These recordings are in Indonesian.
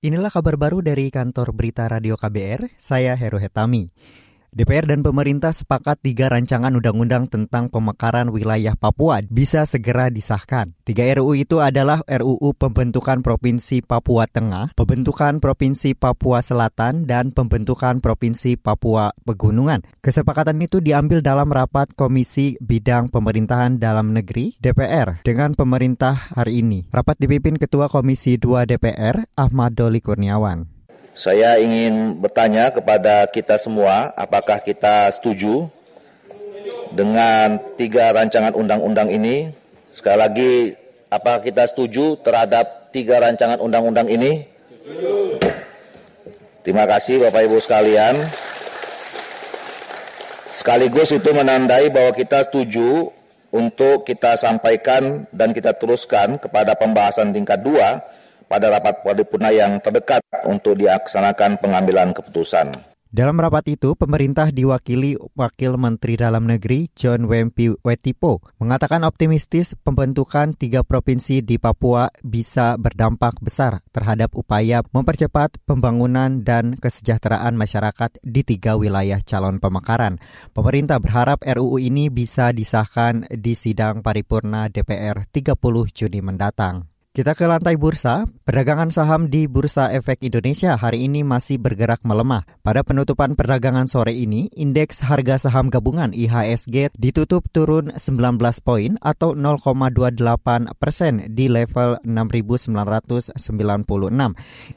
Inilah kabar baru dari kantor berita Radio KBR, saya Heru Hetami. DPR dan pemerintah sepakat tiga rancangan undang-undang tentang pemekaran wilayah Papua bisa segera disahkan. Tiga RUU itu adalah RUU Pembentukan Provinsi Papua Tengah, Pembentukan Provinsi Papua Selatan, dan Pembentukan Provinsi Papua Pegunungan. Kesepakatan itu diambil dalam rapat Komisi Bidang Pemerintahan Dalam Negeri DPR dengan pemerintah hari ini. Rapat dipimpin Ketua Komisi 2 DPR Ahmad Doli Kurniawan. Saya ingin bertanya kepada kita semua, apakah kita setuju dengan tiga rancangan undang-undang ini? Sekali lagi, apakah kita setuju terhadap tiga rancangan undang-undang ini? Terima kasih Bapak Ibu sekalian. Sekaligus itu menandai bahwa kita setuju untuk kita sampaikan dan kita teruskan kepada pembahasan tingkat dua pada rapat paripurna yang terdekat untuk dilaksanakan pengambilan keputusan. Dalam rapat itu, pemerintah diwakili Wakil Menteri Dalam Negeri John Wempi Wetipo mengatakan optimistis pembentukan tiga provinsi di Papua bisa berdampak besar terhadap upaya mempercepat pembangunan dan kesejahteraan masyarakat di tiga wilayah calon pemekaran. Pemerintah berharap RUU ini bisa disahkan di sidang paripurna DPR 30 Juni mendatang. Kita ke lantai bursa. Perdagangan saham di Bursa Efek Indonesia hari ini masih bergerak melemah. Pada penutupan perdagangan sore ini, indeks harga saham gabungan IHSG ditutup turun 19 poin atau 0,28 persen di level 6.996.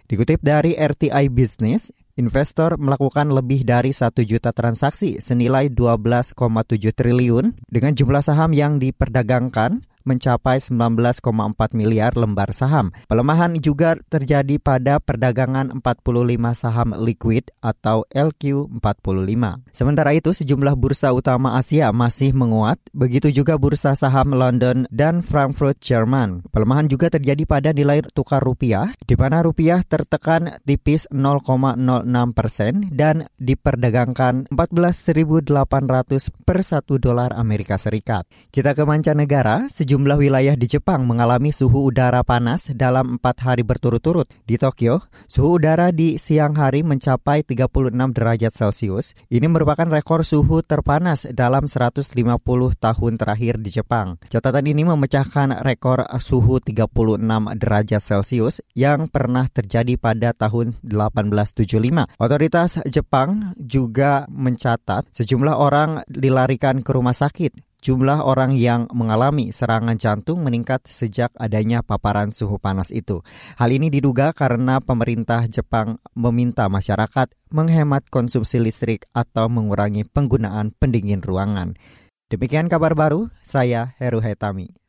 Dikutip dari RTI Business, Investor melakukan lebih dari 1 juta transaksi senilai 12,7 triliun dengan jumlah saham yang diperdagangkan mencapai 19,4 miliar lembar saham. Pelemahan juga terjadi pada perdagangan 45 saham liquid atau LQ45. Sementara itu sejumlah bursa utama Asia masih menguat, begitu juga bursa saham London dan Frankfurt Jerman. Pelemahan juga terjadi pada nilai tukar rupiah, di mana rupiah tertekan tipis 0,06 persen dan diperdagangkan 14.800 per 1 dolar Amerika Serikat. Kita ke mancanegara, sejumlah sejumlah wilayah di Jepang mengalami suhu udara panas dalam empat hari berturut-turut. Di Tokyo, suhu udara di siang hari mencapai 36 derajat Celcius. Ini merupakan rekor suhu terpanas dalam 150 tahun terakhir di Jepang. Catatan ini memecahkan rekor suhu 36 derajat Celcius yang pernah terjadi pada tahun 1875. Otoritas Jepang juga mencatat sejumlah orang dilarikan ke rumah sakit jumlah orang yang mengalami serangan jantung meningkat sejak adanya paparan suhu panas itu. Hal ini diduga karena pemerintah Jepang meminta masyarakat menghemat konsumsi listrik atau mengurangi penggunaan pendingin ruangan. Demikian kabar baru, saya Heru Hetami.